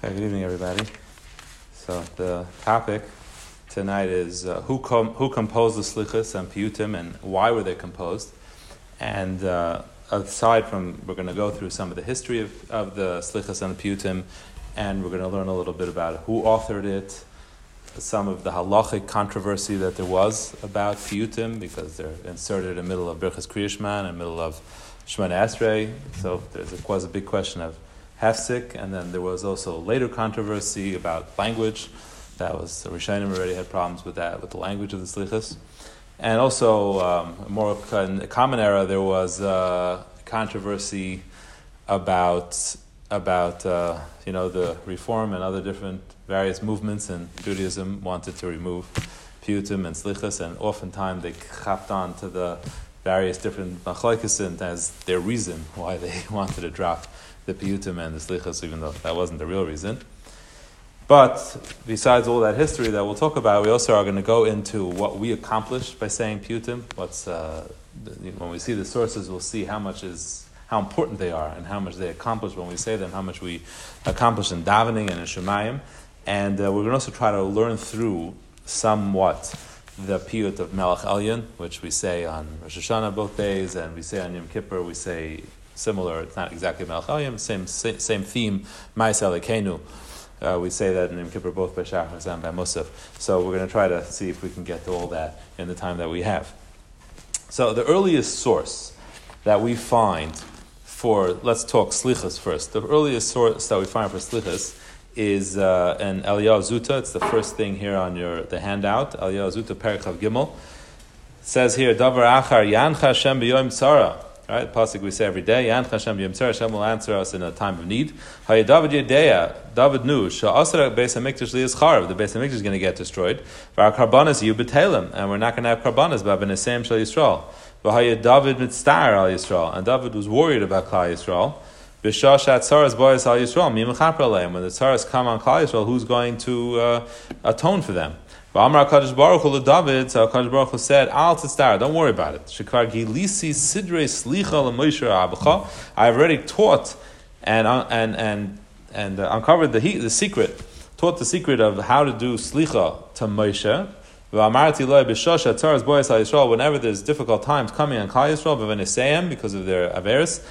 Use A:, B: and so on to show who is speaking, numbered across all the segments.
A: Hey, good evening, everybody. So the topic tonight is uh, who com- who composed the slichas and piyutim and why were they composed? And uh, aside from, we're going to go through some of the history of, of the slichas and piyutim, and we're going to learn a little bit about who authored it, some of the halachic controversy that there was about piyutim because they're inserted in the middle of Birchas Kriyishman, in the middle of Shemana Esrei. So there was a big question of hefsek, and then there was also later controversy about language. That was the Rishonim already had problems with that, with the language of the slichas. And also, um, more in common era, there was uh, controversy about about uh, you know the reform and other different various movements in Judaism wanted to remove piyutim and slichas, and oftentimes they chapped on to the various different machlokes as their reason why they wanted to drop the piyutim and the slichas, even though that wasn't the real reason. But besides all that history that we'll talk about, we also are going to go into what we accomplished by saying piyutim. What's uh, when we see the sources, we'll see how much is how important they are and how much they accomplish when we say them, how much we accomplish in davening and in shemayim. And uh, we're going to also try to learn through somewhat the piyut of Melech Elyon, which we say on Rosh Hashanah both days, and we say on Yom Kippur, we say similar, it's not exactly Melech Elyon, same, same theme, Mais Elikenu. Uh, we say that in Kippur both by Shachar and by Musaf. So we're going to try to see if we can get to all that in the time that we have. So the earliest source that we find for, let's talk Slichas first. The earliest source that we find for Slichas is uh, an Eliyahu Zuta. It's the first thing here on your the handout. Eliyahu Zuta Perichav Gimel. It says here, Davar Achar Yancha Hashem B'Yom Tzara. Right, pasuk we say every day. Yancha Hashem B'Yom Tzara. Hashem will answer us in a time of need. Hay David Yedeya. David knew Sha'asra Beis Hamikdash Liyas Charav. The Beis Hamikdash is going to get destroyed. Our karbanas you betelim, and we're not going to have karbanas. But Benesem Shal Yisrael. V'Hay David Mitztar Al Yisrael, and David was worried about Klal Yisrael. When the tzaras come on Klal Yisrael, who's going to uh, atone for them? Amar Kadosh Baruch Hu David, so Kadosh Baruch Hu said, "Al tzar, don't worry about it. Shekvar gilisi sidre slicha leMoshe Abacha. I have already taught and uh, and and and uncovered the the secret, taught the secret of how to do slicha to Moshe." Whenever there's difficult times coming on Klal Yisrael, because of their averis,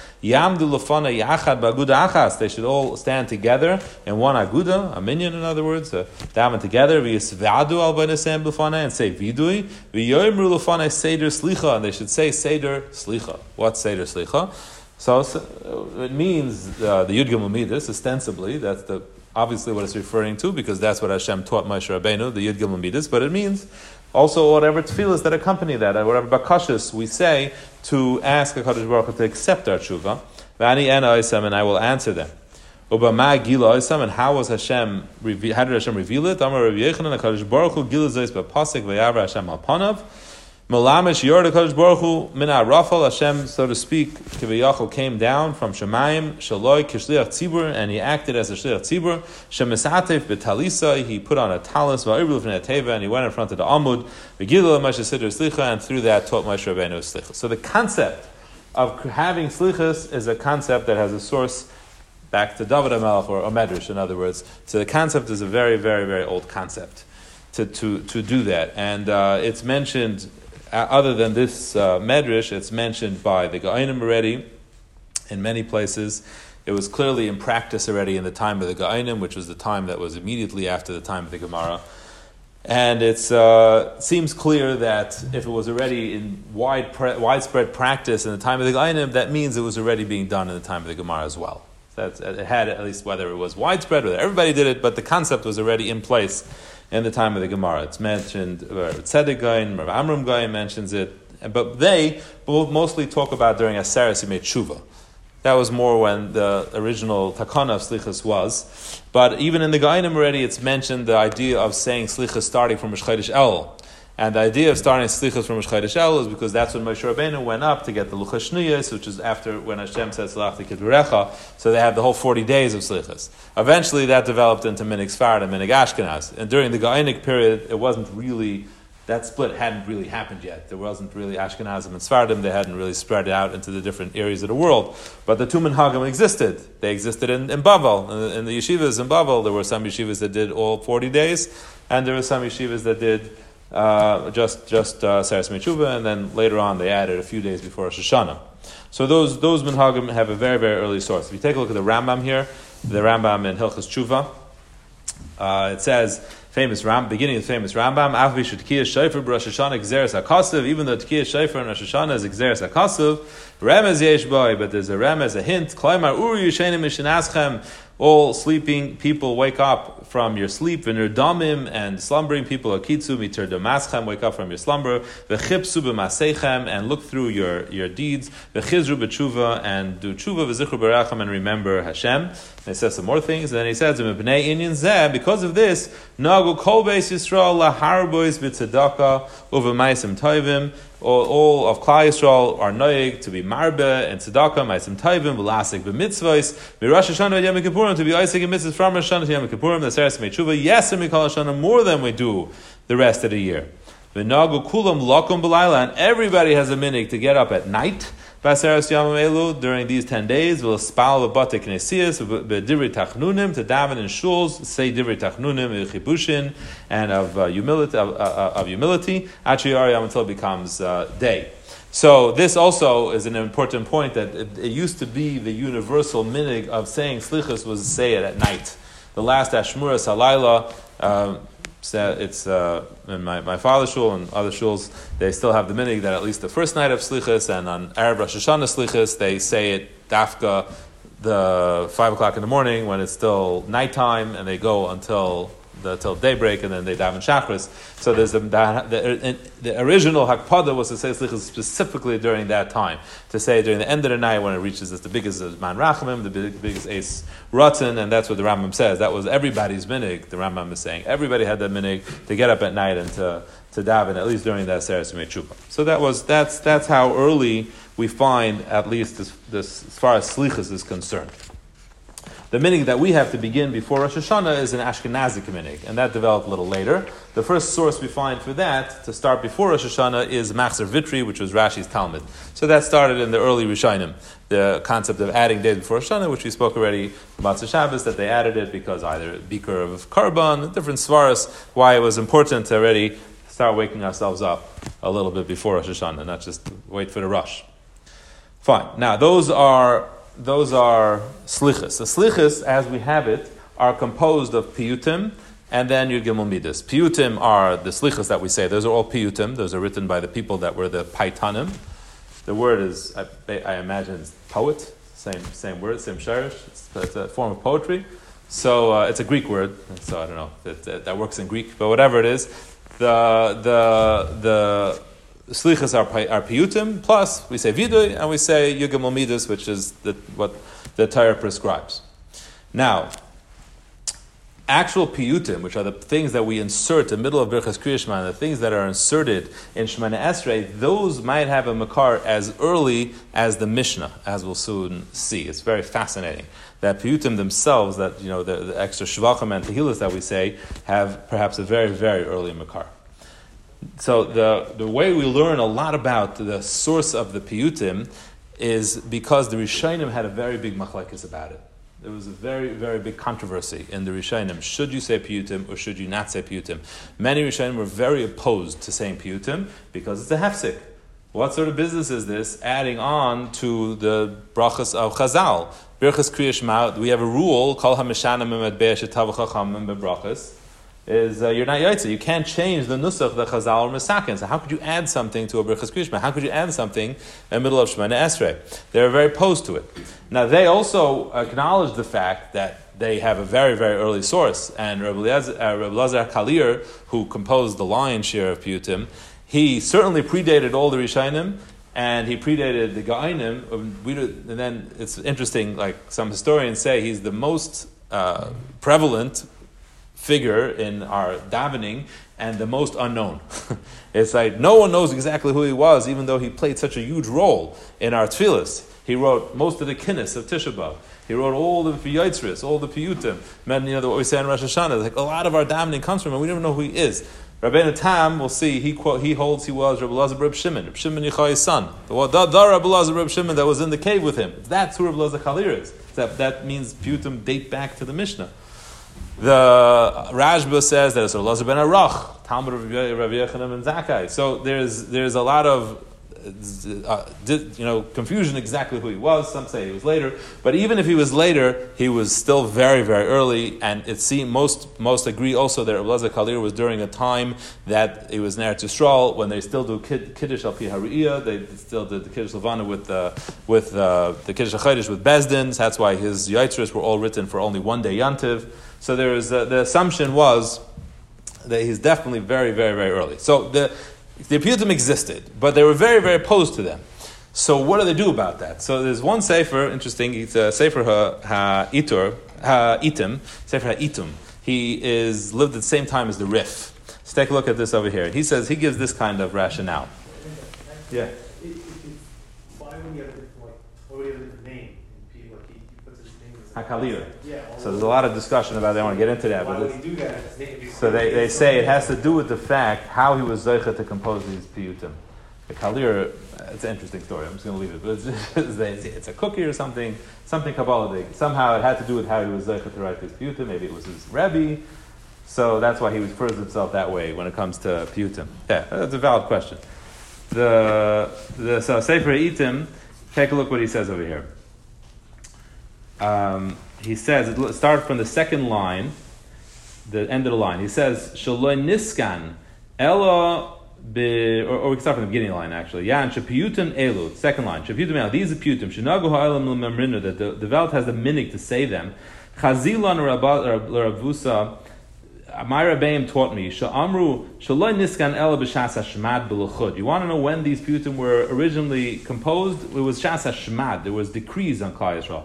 A: they should all stand together in one aguda, a minion in other words, uh, daven together, and say vidui, seder slicha, and they should say seder slicha. What's seder slicha? So, so it means uh, the Yud Gimel Midas, ostensibly, that's the obviously what it's referring to, because that's what Hashem taught Moshe Rabbeinu, the Yud Gimel Midas, but it means also whatever tefillahs that accompany that, and whatever bakashas we say to ask HaKadosh Baruch Hu to accept our tshuva. Vani and Oisam, and I will answer them. Ubama gila oisam, and how was Hashem, how did Hashem reveal it? Amar Rabbi Yechanan, HaKadosh Baruch Hu gila zois b'pasik v'yavra Hashem alpanav. Malamish Yor Kadosh Baruch Hu Rafal Hashem, so to speak, Kiviyachol came down from Shemayim Shaloi Kishliach Tzibur, and he acted as a Shliach Tzibur. Shemisatev Betalisa, he put on a talis Va'irul Teva, and he went in front of the Amud V'gilul Moshe Siddur Slicha, and through that taught Moshe Rabbeinu Slicha. So the concept of having Slichas is a concept that has a source back to David HaMelech or Medrash, in other words. So the concept is a very, very, very old concept to, to, to do that. And uh, it's mentioned other than this uh, medrash, it's mentioned by the Ga'inim already in many places. It was clearly in practice already in the time of the Ga'inim, which was the time that was immediately after the time of the Gemara. And it uh, seems clear that if it was already in wide pre- widespread practice in the time of the Ga'inim, that means it was already being done in the time of the Gemara as well. That's, it had at least whether it was widespread, whether everybody did it, but the concept was already in place in the time of the Gemara. It's mentioned, uh, Tzedek Gain, Rav Amram Gain mentions it, but they mostly talk about during Aseres Yimei Tshuva. That was more when the original takana of slichas was. But even in the Gainim already, it's mentioned the idea of saying slichas starting from Rosh El. And the idea of starting slichas from Rosh Chodesh is because that's when Moshe Rabbeinu went up to get the Luchas Shniyas, which is after when Hashem says Salach. So they have the whole 40 days of slichas. Eventually that developed into Minig Sfarad and Minig Ashkenaz. And during the Gainic period, it wasn't really that split hadn't really happened yet. There wasn't really Ashkenazim and Sfardim. They hadn't really spread out into the different areas of the world. But the two minhagim existed. They existed in, in Bavel, in the, in the yeshivas in Bavel. There were some yeshivas that did all 40 days, and there were some yeshivas that did uh, just just uh, Saras Mechuva, and then later on they added a few days before Rosh Hashanah. So those those minhagim have a very very early source. If you take a look at the Rambam here, the Rambam in Hilchas Tshuva, uh, it says famous Ram, beginning of the famous Rambam, even though Tkiya Shaifer and Rosh Hashanah is Gzeres HaKasav, Remez Yesh Boy, but there's a Remez, a hint, Klaimar Uru Yushenim Mishinaschem, all sleeping people wake up from your sleep, v'nirdamim, and slumbering people, akitzu mitir damaschem, wake up from your slumber, v'chipsu b'maseichem, and look through your, your deeds, v'chizru b'tshuva, and do tshuva v'zichru b'rachem, and remember Hashem. And he says some more things, and then he says, b'nei inyan zeh, because of this, nagu kol beis Yisrael laharbois b'tzedakah, uv'maisim toivim, all, all of Klal Yisrael are noig to be marbe and tzedakah, ma'asim tayvim, v'lasik b'mitzvahs, v'rosh Hashanah Yom Kippurim to be isaac and mitzvahs from Rosh Hashanah to Yom Kippurim, the Seres yes, and Mikol Hashanah more than we do the rest of the year. V'nagu kulam lakum b'layla, and everybody has a minig to get up at night, Baseres Yamam Elu during these ten days will spal the bate knesias b'divrei tachnunim to daven in shuls say divrei tachnunim and of uh, humility of, uh, of humility actually until it becomes uh, day. So this also is an important point that it, it, used to be the universal minig of saying slichus was say it at night. The last Ashmura Salayla. Um, it's uh, in my, my father's shul and other shuls, they still have the minig that at least the first night of slichas and on Arab Rosh Hashanah slichas, they say it dafka the five o'clock in the morning when it's still nighttime and they go until the, till daybreak, and then they daven shachris. So there's the, the, the original hakpada was to say slichas specifically during that time, to say during the end of the night when it reaches it's the biggest man rachamim, the big, biggest ace rotten, and that's what the Rambam says. That was everybody's minig. The Rambam is saying everybody had that minig to get up at night and to to daven at least during that seres tshuva. So that was that's that's how early we find at least this, this as far as slichas is concerned. The minig that we have to begin before Rosh Hashanah is an Ashkenazic minig, and that developed a little later. The first source we find for that, to start before Rosh Hashanah, is Machzer Vitri, which was Rashi's Talmud. So that started in the early Rishonim, the concept of adding days before Rosh Hashanah, which we spoke already about Shabbos, that they added it because either beaker of Karban, different svaras, why it was important to already start waking ourselves up a little bit before Rosh Hashanah, not just wait for the rush. Fine. Now, those are those are slichas. The slichas, as we have it, are composed of piyutim and then your gimel midas. Piyutim are the slichas that we say. Those are all piyutim. Those are written by the people that were the paitanim. The word is, I, I imagine, poet. Same same word, same shirish. It's, it's, a form of poetry. So uh, it's a Greek word. So I don't know that, that, that works in Greek, but whatever it is, the the the slichas are, are piyutim, plus we say vidui, and we say yugam which is the, what the Torah prescribes. Now, actual piyutim, which are the things that we insert in the middle of Birchas Kriyashman, the things that are inserted in Shemana Esrei, those might have a makar as early as the Mishnah, as we'll soon see. It's very fascinating that piyutim themselves, that you know the, the extra shvachim and tehillas that we say, have perhaps a very very early makar. So the, the way we learn a lot about the source of the piyutim is because the Rishonim had a very big machlekes about it. There was a very, very big controversy in the Rishonim. Should you say piyutim or should you not say piyutim? Many Rishonim were very opposed to saying piyutim because it's a hefsik. What sort of business is this? Adding on to the brachas of Chazal. Birchas Kriyash we have a rule, called Hamishana Mimad Be'er Shetav Chacham Brachas is uh, you're not yaitza. You can't change the nusach the Chazal or Misakin. So how could you add something to a Birchas Krishma? How could you add something in the middle of Shemana Esrei? They're very opposed to it. Now they also acknowledge the fact that they have a very, very early source. And Lazar uh, Kalir, who composed the lion's share of Piyutim, he certainly predated all the Rishainim, and he predated the Ga'inim. And then it's interesting, like some historians say, he's the most uh, prevalent figure in our davening and the most unknown. it's like no one knows exactly who he was, even though he played such a huge role in our tefillas. He wrote most of the kinnis of Tisha. He wrote all the piyotzris, all the piyutim. Men, you know, what we say in Rosh Hashanah, like a lot of our davening comes from him. We don't even know who he is. Rabbeinu Tam, we'll see, he, quote, he holds he was Rabbi Lazar Reb Shimon, Reb Shimon Yochai's son. The, the, the Rabbi Lazar Reb Shimon that was in the cave with him. That's who Rabbi Lazar Chalir is. That, that means Putim date back to the Mishnah. The Rashba says that it's Rabbi Lazar ben Arach, Talmud of Rabbi Yechanan and Zakkai. So there's, there's a lot of uh, you know, confusion exactly who he was. Some say he was later, but even if he was later, he was still very, very early. And it seems most most agree also that Rabbi Kalir was during a time that it was Eretz Yisrael when they still do kid, Kiddush al Hariyah. They still did the Kiddush Levana with uh, with uh, the Kiddush Chaydish with Bezdins. That's why his Yitzris were all written for only one day Yantiv. So there is uh, the assumption was that he's definitely very, very, very early. So the the Piyutim existed, but they were very, very opposed to them. So what do they do about that? So there's one sefer, interesting, it's a sefer ha-itur, ha-itim, sefer ha-itum. He is lived at the same time as the Rif. Let's take a look at this over here. He says, he gives this kind of rationale. Yeah. Hakalir. So there's a lot of discussion about that. I want to get into that. But so they, they say it has to do with the fact how he was zeicha to compose these piyutim. The kalir, it's an interesting story. I'm just going to leave it. But it's, it's, a cookie or something, something Kabbalistic. Somehow it had to do with how he was zeicha to write these piyutim. Maybe it was his rebbe. So that's why he refers himself that way when it comes to piyutim. Yeah, that's a valid question. The, the so Sefer Itim, take a look what he says over here um, he says, it starts from the second line, the end of the line. He says, Shaloi niskan, elo Be, or, or, we can start from the beginning line actually. Yeah, and shapiyutim elu, second line. Shapiyutim elu, these are piyutim. Shenagu ha'elam l'memrinu, that the, the has the minig to say them. Chazilon ravusa my Rebbeim taught me, Sha'amru, Shaloi Niskan Ela B'Shas HaShmad B'Luchud. You want to know when these piyutim were originally composed? It was Shas HaShmad. There was decrees on Klal Yisrael.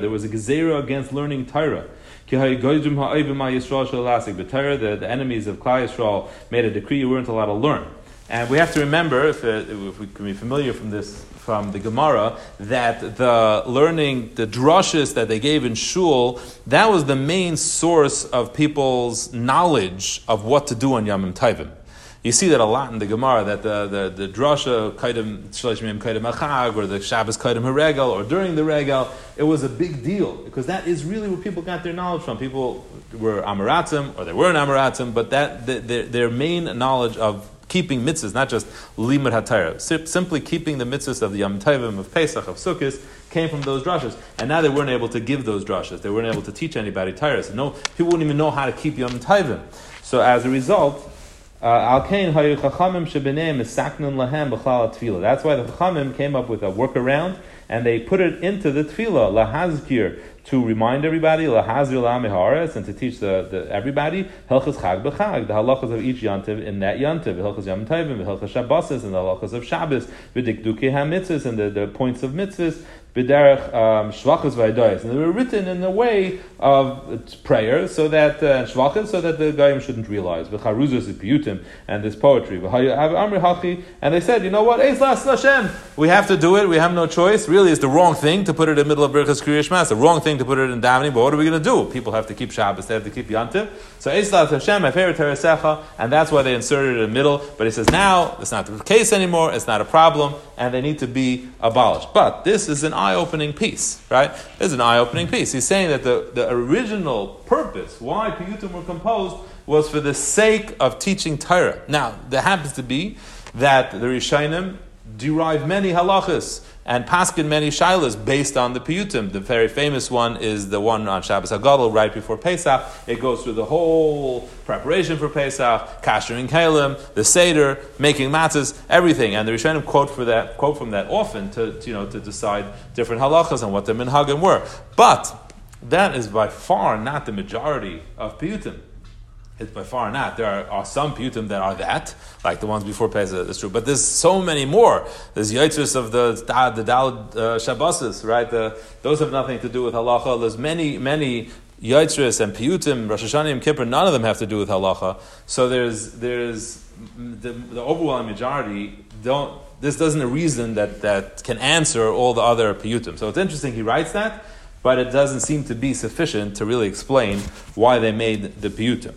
A: There was a gezerah against learning Torah. The, the enemies of Klal Yisrael made a decree you weren't allowed to learn. And we have to remember, if, uh, if we can be familiar from this from the Gemara that the learning, the drushes that they gave in shul, that was the main source of people's knowledge of what to do on Yamim Taivim. You see that a lot in the Gemara that the the, the drasha kaidim shlishmim kaidim achag or the Shabbos kaidim haregel or during the regel, it was a big deal because that is really where people got their knowledge from. People were amaratim or they weren't amaratim, but that the, their, their main knowledge of keeping mitzvahs, not just limud hatayra. Simply keeping the mitzvahs of the Yom Tovim, of Pesach, of Sukkot, came from those drashas. And now they weren't able to give those drashas. They weren't able to teach anybody. So no, people wouldn't even know how to keep Yom Tovim. So as a result, uh, Al Kain Hayu Chachamim Shebeneim Misaknun Lahem B'chlal Tefillah. That's why the Chachamim came up with a workaround and they put it into the Tefillah, Lahazkir, to remind everybody, lahazir and to teach the, the everybody, hilchas chag b'chag, the halachas of each yantiv in that yantiv, hilchas yom tovim, hilchas shabbosis, and the halachas of Shabbos, v'dikduke ha-mitzvahs, and the, the points of mitzvahs, b'derech um, shvachas v'aydoyas. And they were written in a way of prayer, so that, uh, shvachas, so that the guyim shouldn't realize. V'charuzos piyutim, and this poetry. And they said, you know what, Hashem, we have to do it, we have no choice. Really, it's the wrong thing to put it in the middle of Birchas Kriyash Mas, the wrong thing to put it in davening, but what are we going to do? People have to keep Shabbos, they have to keep Yantiv. So Eslat Hashem, my favorite Teresecha, and that's why they inserted it in the middle. But he says now it's not the case anymore, it's not a problem, and they need to be abolished. But this is an eye-opening piece, right? This is an eye-opening piece. He's saying that the, the original purpose, why Piyutim were composed, was for the sake of teaching Torah. Now, there happens to be that the Rishonim derive many halachas and paskin many shilas based on the piyutim. The very famous one is the one on Shabbos Hagadol right before Pesach. It goes through the whole preparation for Pesach, kashering kalim, the seder, making matzahs, everything. And the Rishonim quote for that quote from that often to, to you know to decide different halachas and what the minhagim were. But that is by far not the majority of piyutim. It's by far not. There are, are some piyutim that are that, like the ones before Pesach, that's true. But there's so many more. There's yitzris of the the Dalad uh, right? The, those have nothing to do with halacha. There's many, many yitzris and piyutim, Rosh Hashanah and Kippur, none of them have to do with halacha. So there's, there's the, the overwhelming majority don't, this doesn't a reason that, that can answer all the other piyutim. So it's interesting, he writes that, but it doesn't seem to be sufficient to really explain why they made the piyutim.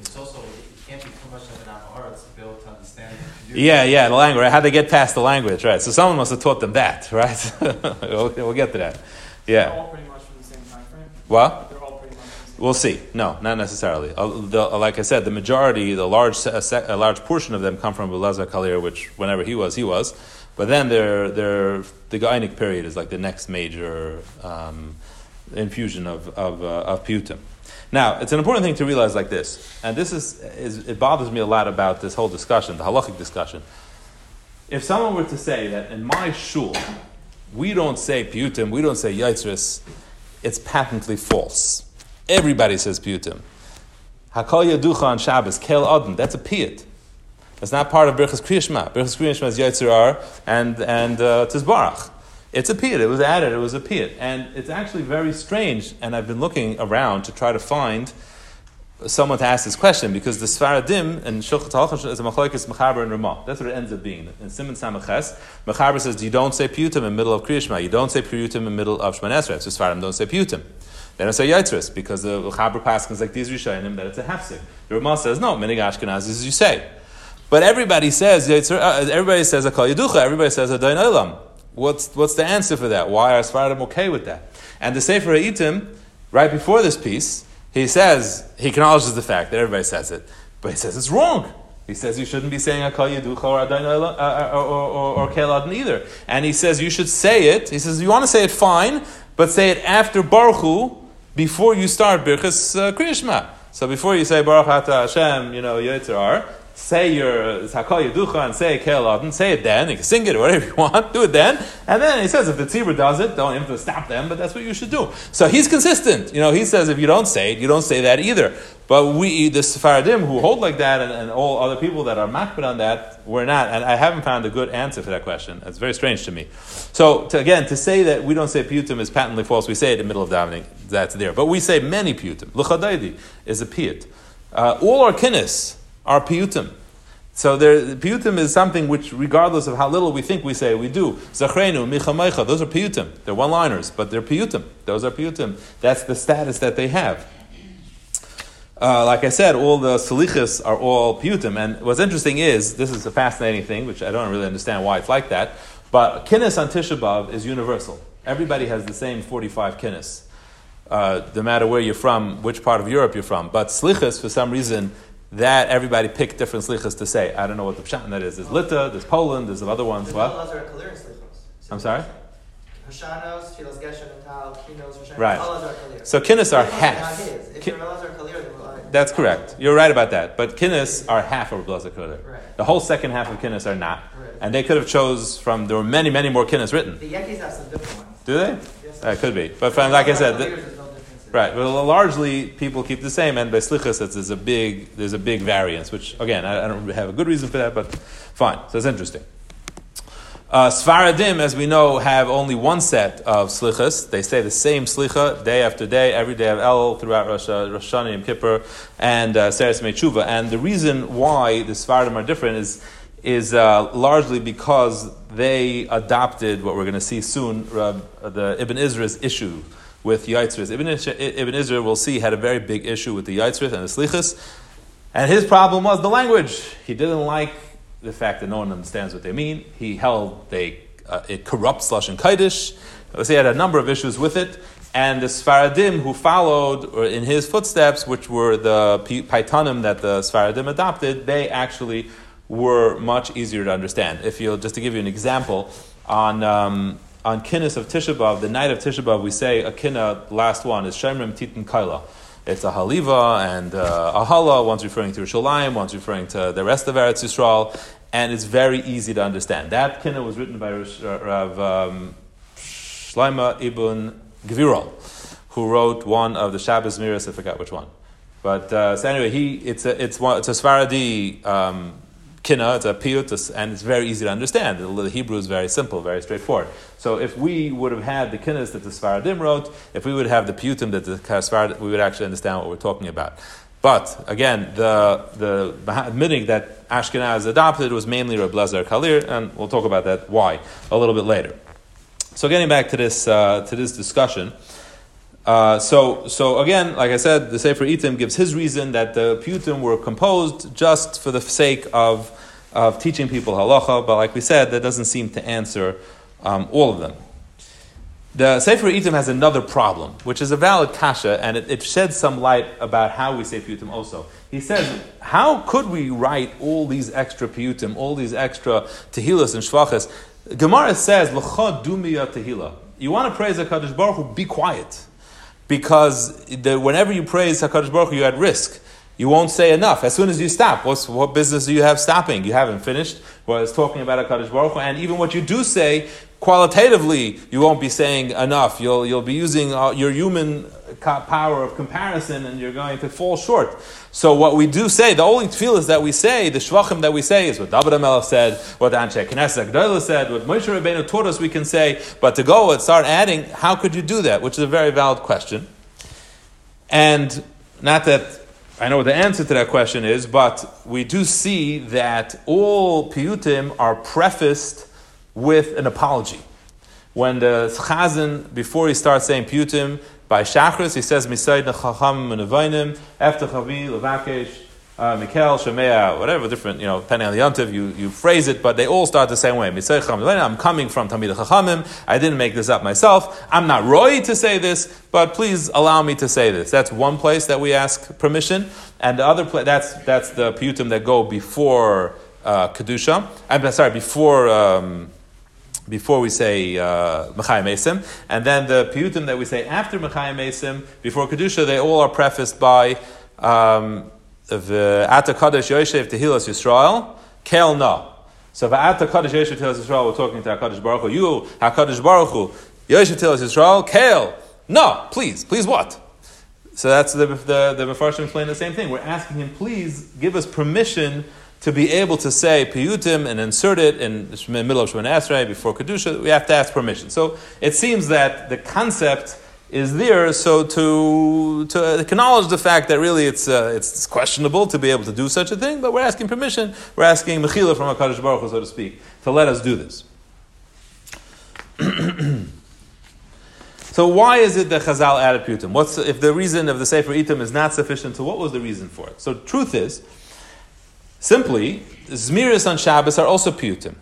B: It's also, it can't be too much of an Amaharat to be able to understand.
A: Yeah, yeah, the language. How they get past the language, right? So someone must have taught them that, right? we'll, we'll get to that.
C: They're
A: Yeah.
C: all pretty much from the same time frame.
A: What?
C: They're all pretty much from the same
A: We'll see. No, not necessarily. Uh, the, like I said, the majority, the large, se- a, sec- a large portion of them come from Belazar Kalir, which whenever he was, he was. But then the Gainic period is like the next major um, infusion of, of, uh, of Putim. Now, it's an important thing to realize like this, and this is, is, it bothers me a lot about this whole discussion, the halachic discussion. If someone were to say that in my shul, we don't say Putim, we don't say Yitzris, it's patently false. Everybody says Putim. Hakol Yaducha on Shabbos, Kel Adon, that's a piyut. That's not part of Birchas Kriyashma. Birchas Kriyashma is Yitzir and, and uh, Tizbarach. It's a piyut. It was added. It was a piyut. And it's actually very strange, and I've been looking around to try to find someone to ask this question because the Sfaradim and Shulchat Halachah is a machlokes Mechaber and Ramah. That's what it ends up being. In Simon Samaches, Mechaber says you don't say Piyutim in the middle of Kriyashma. You don't say Piyutim in the middle of Shemon Esrei. So Sfaradim don't say Piyutim. They don't say Yitzris because the Mechaber Paskins like these Rishonim that it's a hefsek. The Ramah says no. Many Ashkenaz is as you say. But everybody says uh, everybody says Akal Yeducha. Everybody says Olam. What's what's the answer for that? Why are Sfaradim okay with that? And the Sefer Haitim, right before this piece, he says he acknowledges the fact that everybody says it, but he says it's wrong. He says you shouldn't be saying Akal Yeducha or Adain Olam uh, or or, or, or either. And he says you should say it. He says you want to say it fine, but say it after Baruch before you start Birchas uh, Kriyashma. So before you say Baruch Ata Hashem, you know Yitzhar, say your Hakol Yeducha and say Kel say it then. You can sing it whatever you want, do it then. And then he says if the tzibur does it, don't have to stop them, but that's what you should do. So he's consistent. You know, he says if you don't say it, you don't say that either. But we, the Sephardim who hold like that, and, and all other people that are makbid on that, we're not. And I haven't found a good answer for that question. It's very strange to me. So to, again, to say that we don't say piyutim is patently false, we say it in the middle of davening. That's there. But we say many piyutim. L'chadaydi is a piyut. Uh, all our kinnis are piyutim. So there, piyutim is something which, regardless of how little we think we say, we do. Zachrenu, micha those are piyutim. They're one-liners, but they're piyutim. Those are piyutim. That's the status that they have. Uh, like I said, all the salichas are all piyutim. And what's interesting is, this is a fascinating thing, which I don't really understand why it's like that, but kinnis on Tisha B'Av is universal. Everybody has the same 45 kinnis. Uh, no matter where you're from, which part of Europe you're from. But slichas, for some reason, that everybody picked different slichas to say. I don't know what the pshat that is. There's Lita, there's Poland, there's other ones. What?
D: no Lazar Kalir in Slichos.
A: I'm sorry?
D: Hashanos, Shilas Geshem, Tal, Kinos,
A: Right.
D: Kalir.
A: So kinnis are half.
D: not his. If
A: Ki-
D: you're a Lazar Kalir, then we'll-
A: That's correct. You're right about that. But kinnis are half of Blazer
D: Right.
A: The whole second half of kinnis are not.
D: Right.
A: And they could have chose from, there were many, many more kinnis written.
D: The Yankees have some different ones.
A: Do they?
D: Yes,
A: Uh, could be. But from, like I said, the,
D: Kalir, there's no differences.
A: Right. Well, largely people keep the same, and by slichas there's a big there's a big variance. Which again, I, I don't have a good reason for that, but fine. So it's interesting. Uh, Sfaradim, as we know, have only one set of slichas. They say the same slicha day after day, every day of El throughout Rosh, Hashanah and Kippur and uh, Seres Mechuva. And the reason why the Sfaradim are different is is uh, largely because they adopted what we're going to see soon, the Ibn Ezra's issue with Yitzris. Ibn, Ibn Ezra, we'll see, had a very big issue with the Yitzris and the Slichas. And his problem was the language. He didn't like the fact that no one understands what they mean. He held they, uh, it corrupts Lashon Kaidish. So he had a number of issues with it. And the Sfaradim who followed or in his footsteps, which were the Paitanim that the Sfaradim adopted, they actually were much easier to understand. If you just to give you an example, on um, on Kinnis of Tisha B'av, the night of Tisha B'av, we say a Kinna, last one, is Shemrim Titan Kaila. It's a Haliva and uh, a Hala, one's referring to Yerushalayim, one's referring to the rest of Eretz Yisrael, and it's very easy to understand. That Kinna was written by Rosh- Rav um, Ibn Gvirol, who wrote one of the Shabbos Miras, I forgot which one. But uh, so anyway, he it's a it's one it's a Sfaradi um, kinna, it's a piyut, and it's very easy to understand. The, the Hebrew is very simple, very straightforward. So if we would have had the kinnas that the Sfaradim wrote, if we would have the piyutim that the Sfaradim, we would actually understand what we're talking about. But again, the the admitting that Ashkenaz adopted was mainly Reb Lezer Kalir, and we'll talk about that why a little bit later. So getting back to this uh, to this discussion. Uh, so, so again, like I said, the Sefer Itim gives his reason that the Piyutim were composed just for the sake of, of teaching people halacha, but like we said, that doesn't seem to answer um, all of them. The Sefer Itim has another problem, which is a valid kasha, and it, it sheds some light about how we say piyutim also. He says, how could we write all these extra piyutim, all these extra tehillas and shvachas? Gemara says, "L'cha dumiya tehillah." You want to praise the Hakadosh Baruch Hu, be quiet, because the, whenever you praise Hakadosh Baruch Hu, you're at risk. You won't say enough. As soon as you stop, what business do you have stopping? You haven't finished. It's talking about Hakadosh Baruch Hu, and even what you do say qualitatively, you won't be saying enough. You'll you'll be using uh, your human power of comparison, and you're going to fall short. So what we do say, the only tefillas that we say, the shvachim that we say, is what David Amelech said, what Anshe Knesset Gdolah said, what Moshe Rabbeinu taught us. We can say, but to go and start adding, how could you do that? Which is a very valid question, and not that I know what the answer to that question is, but we do see that all piyutim are prefaced with an apology. When the chazan, before he starts saying piyutim, by Shachris, he says, Misaid nechacham menavainim, after chavi, levakesh, uh, Shemea, whatever, different, you know, depending on the yontiv, you, you phrase it, but they all start the same way. Chacham I'm coming from Tamid Chachamim. I didn't make this up myself. I'm not roy to say this, but please allow me to say this. That's one place that we ask permission. And the other place, that's, that's the piyutim that go before uh, Kedusha. I'm sorry, before. Um, before we say uh, Mechayim Mesim, and then the piyutim that we say after Mechayim Mesim, before Kedusha, they all are prefaced by um, the Ata Kadosh Yoshev Tehilas Yisrael, Kel Na. So Ata Kadosh Yoshev Tehilas Yisrael, we're talking to HaKadosh Baruch Hu. You, HaKadosh Baruch Hu, Yoshev Tehilas Yisrael, Kel. No, please, please what? So that's the, the, the Mefarshim explain the same thing. We're asking him, please give us permission to be able to say piyutim and insert it in the middle of Shemon Esrei before Kedusha, we have to ask permission. So it seems that the concept is there, so to, to acknowledge the fact that really it's, uh, it's questionable to be able to do such a thing, but we're asking permission, we're asking Mechila from HaKadosh Baruch Hu, so to speak, to let us do this. so why is it that Chazal added piyutim? What's, if the reason of the Sefer Itim is not sufficient, so what was the reason for it? So truth is, Simply, Zmiris on Shabbos are also piyutim.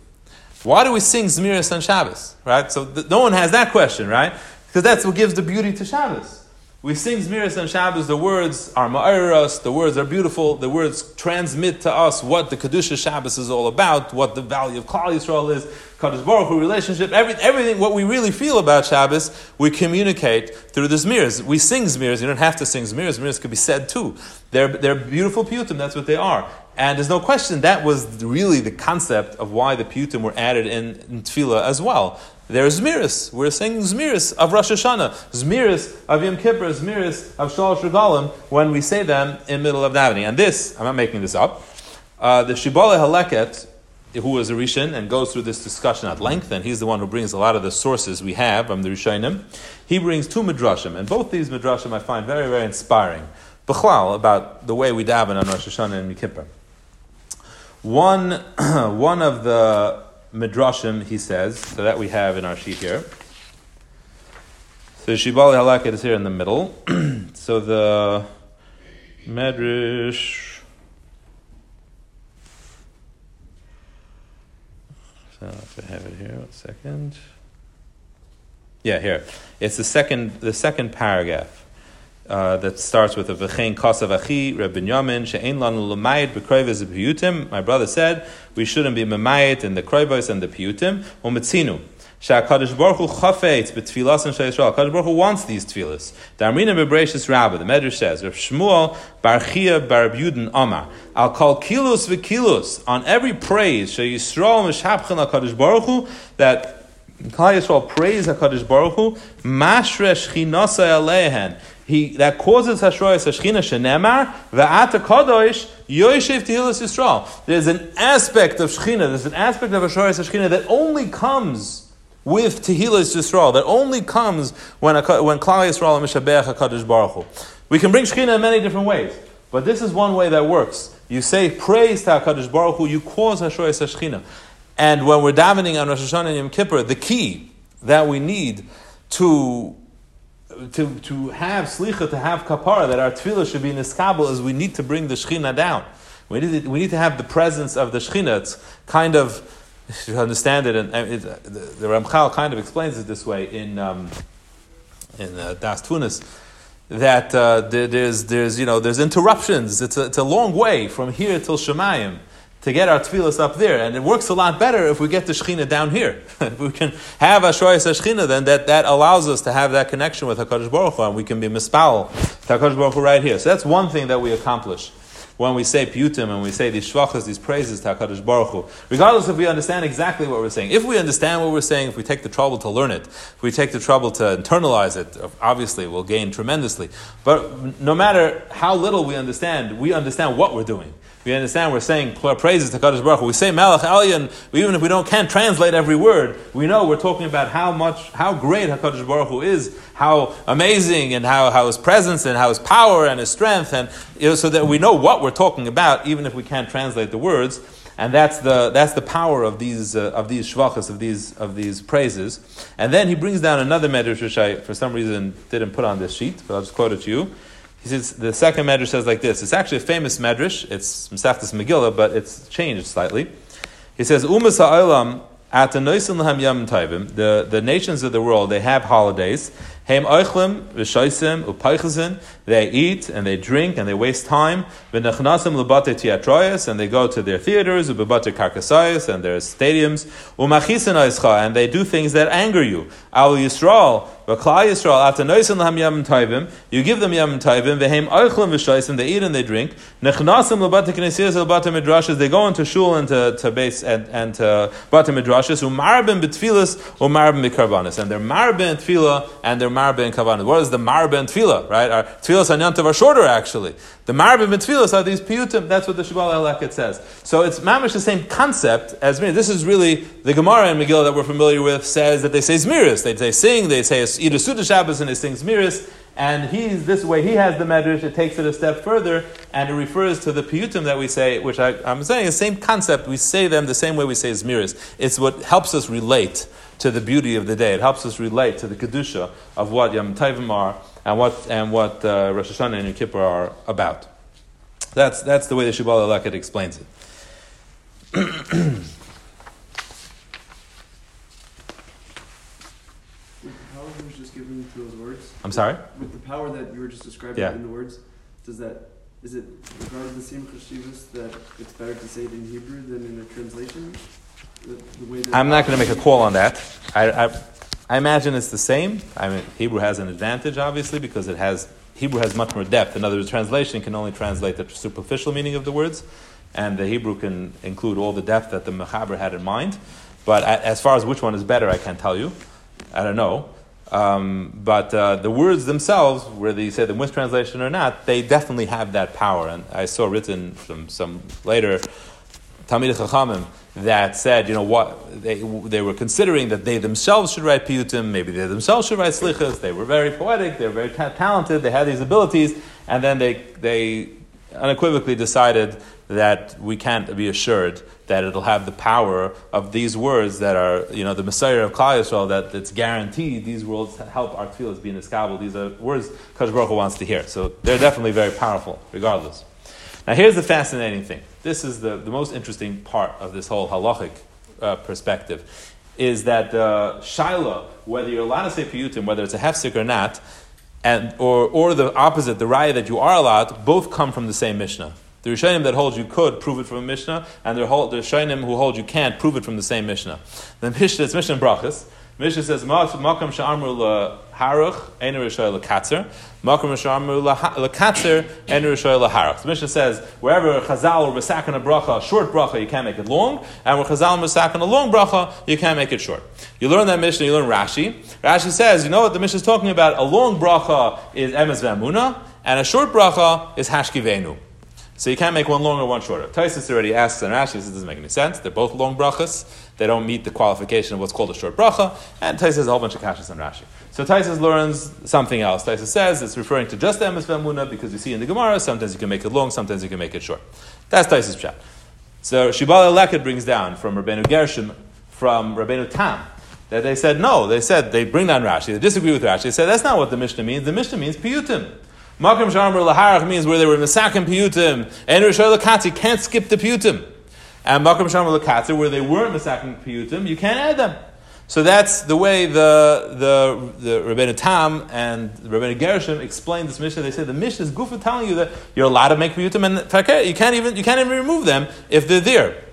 A: Why do we sing Zmiris on Shabbos? Right? So th- no one has that question, right? Because that's what gives the beauty to Shabbos. We sing Zmiris on Shabbos, the words are ma'aras, the words are beautiful, the words transmit to us what the Kedusha Shabbos is all about, what the value of Klal Yisrael is, Kadosh Baruch Hu relationship, every, everything, what we really feel about Shabbos, we communicate through the Zmirs. We sing Zmirs, you don't have to sing Zmirs, Zmirs could be said too. They're, they're beautiful piyutim, that's what they are. And there's no question that was really the concept of why the piyutim were added in, in tefillah as well. There's Zmiris. We're saying Zmiris of Rosh Hashanah, Zmiris of Yom Kippur, Zmiris of Shalosh Regalim when we say them in middle of davening. And this, I'm not making this up. Uh, the Shibbolei Haleket, who is a Rishon and goes through this discussion at length, and he's the one who brings a lot of the sources we have from the Rishonim. He brings two midrashim, and both these midrashim I find very, very inspiring. Bechlal about the way we daven on Rosh Hashanah and Yom Kippur. One, one of the midrashim, he says, so that we have in our sheet here. So Shibbolei Haleket is here in the middle. so the medrash. So if I have it here, one second. Yeah, here. It's the second, the second paragraph. Uh, that starts with a v'chein kasav achi Reb Binyamin she'ein lanu l'mayit b'kroivas piyutim. My brother said we shouldn't be memayit in the kroivas and the piyutim. Umetzinu. Sha'akadosh Baruch Hu chafetz b'tfilas and she'yisrael. Kadosh Baruch Hu wants these tefillas. Damrina b'breishis rabba. The Medrash says Reb Shmuel bar Chia bar Yudin Amar. I'll call kilos v'kilos on every praise she'yisrael mishapchen Hakadosh Baruch Hu that Klal Yisrael praise Hakadosh Baruch Hu mashresh chinasa alehen he that causes Hashroyas Hashchina Shenemar Va'ata Kadosh Yoshev Tehillas Yisrael. There's an aspect of Shechina, there's an aspect of Hashroyas Hashchina that only comes with Tehillas Yisrael, that only comes when, when Klal Yisrael and Mishabech HaKadosh Baruch Hu. We can bring Shechina in many different ways, but this is one way that works. You say praise to HaKadosh Baruch Hu, you cause Hashroyas Hashchina. And when we're davening on Rosh Hashanah and Yom Kippur, the key that we need to to, to have slicha, to have kapara, that our tefillah should be in niskabel, is we need to bring the shechina down. We need, to, we need to have the presence of the shechina. It's kind of, you understand it, and it, the, the Ramchal kind of explains it this way in, um, in uh, Da'as Tevunos, that uh, there, there's, there's, you know, there's interruptions. It's a, it's a long way from here till Shemayim to get our tefillas up there. And it works a lot better if we get the Shekhinah down here. if we can have Ashoyas Shekhinah, then that, that allows us to have that connection with HaKadosh Baruch Hu, and we can be mispal to HaKadosh Baruch Hu right here. So that's one thing that we accomplish when we say piyutim and we say these shvachas, these praises to HaKadosh Baruch Hu, regardless if we understand exactly what we're saying. If we understand what we're saying, if we take the trouble to learn it, if we take the trouble to internalize it, obviously we'll gain tremendously. But no matter how little we understand, we understand what we're doing. We understand we're saying praises to Kadosh Baruch Hu. We say Melech Elyon, even if we don't can't translate every word, we know we're talking about how much, how great Hakadosh Baruch Hu is, how amazing, and how, how his presence and how his power and his strength, and you know, so that we know what we're talking about, even if we can't translate the words. And that's the, that's the power of these, uh, of these shvachas, of these, of these praises. And then he brings down another medrash, which I, for some reason, didn't put on this sheet, but I'll just quote it to you. He says the second medrash says like this. It's actually a famous medrash. It's Masechtas Megillah, but it's changed slightly. He says Umas ha'olam at the the the nations of the world they have holidays. Heim oichlim v'shoisim upaychazin. They eat and they drink and they waste time. V'nechnasim tiatroyas and they go to their theaters ubebate karkasayas and their stadiums. Umachisin and they do things that anger you. Al Yisrael Yisrael taivim. You give them yam taivim. V'heim oichlim v'shoisim. They eat and they drink. Nechnasim midrashas. They go into shul and to, to base and and to bate midrashas. And they're marabim tefillah and they're marabim karbanis. What is the marabim tefillah? Right? Our tefillas on Yantav are shorter actually. The marabim tefillas are these piyutim. That's what the Shibbolei Haleket says. So it's mamish the same concept as me. This is really the Gemara and Megillah that we're familiar with says that they say zmiris. They say sing. They say eat a Suda Shabbos and he sings Miris, and he's this way. He has the medrash. It takes it a step further, and it refers to the piyutim that we say, which I, am saying the same concept. We say them the same way we say zmiris. It's what helps us relate to the beauty of the day. It helps us relate to the kedusha of what Yom Tovim are and what and what uh, Rosh Hashanah and Yom Kippur are about. That's that's the way the Shibbolei Haleket explains it. I'm sorry?
E: With the power that you were just describing yeah. in the words, does that is it regarding the same chashivas that it's better to say it in Hebrew than in a translation?
A: I'm not going to make a call on that. I, I, I, imagine it's the same. I mean, Hebrew has an advantage, obviously, because it has Hebrew has much more depth. In other words, translation can only translate the superficial meaning of the words, and the Hebrew can include all the depth that the Mechaber had in mind. But as far as which one is better, I can't tell you. I don't know. Um, but uh, the words themselves, whether you say the mistranslation or not, they definitely have that power. And I saw written from some later Talmid Chachamim that said, you know, what they, they were considering that they themselves should write piyutim, maybe they themselves should write slichas. They were very poetic, they were very ta- talented, they had these abilities, and then they they unequivocally decided that we can't be assured that it'll have the power of these words that are, you know, the Messiah of Klal Yisrael, that it's guaranteed these words help our tefillahs be in the These are words Kadosh Baruch Hu wants to hear. So they're definitely very powerful, regardless. Now here's the fascinating thing. This is the, the most interesting part of this whole halachic uh, perspective, is that uh, Shiloh, whether you're allowed to say piyutim, whether it's a hefsek or not, and, or, or the opposite, the raya that you are allowed, both come from the same Mishnah. The Rishonim that hold you could prove it from a Mishnah, and the Rishonim who hold you can't prove it from the same Mishnah. The Mishnah, it's Mishnah Brachas. Mishnah says, "Makam sha'amru laharuch enu rishoy lekatzer, makam sha'amru lekatzer enu rishoy laharuch." The Mishnah says, wherever Chazal or Masakan a bracha, short bracha, you can't make it long, and where Chazal Masakan a long bracha, you can't make it short. You learn that Mishnah, you learn Rashi. Rashi says, you know what the Mishnah is talking about? A long bracha is emes v'amuna, and a short bracha is hashkivenu. So you can't make one longer, one shorter. Taisus already asks and Rashi, says this doesn't make any sense. They're both long brachas. They don't meet the qualification of what's called a short bracha. And Taisus has a whole bunch of kashas and Rashi. So Taisus learns something else. Taisus says it's referring to just the emes v'amuna because you see in the Gemara, sometimes you can make it long, sometimes you can make it short. That's Taisus chat. So Shibbolei Haleket brings down from Rabbeinu Gershom, from Rabbeinu Tam, that they said no. They said they bring down Rashi. They disagree with Rashi. They said that's not what the Mishnah means. The Mishnah means piyutim. Makom shamar laharach means where they were in misakim piyutim. And Rishon Lakatzi can't skip the piyutim. And makom shamar lakatzi where they weren't misakim piyutim, you can't add them. So that's the way the the the Rebbeinu Tam and Rebbeinu Gershom explained this Mishnah. They said the Mishnah is gufa telling you that you're allowed to make piyutim and you can't even you can't even remove them if they're there.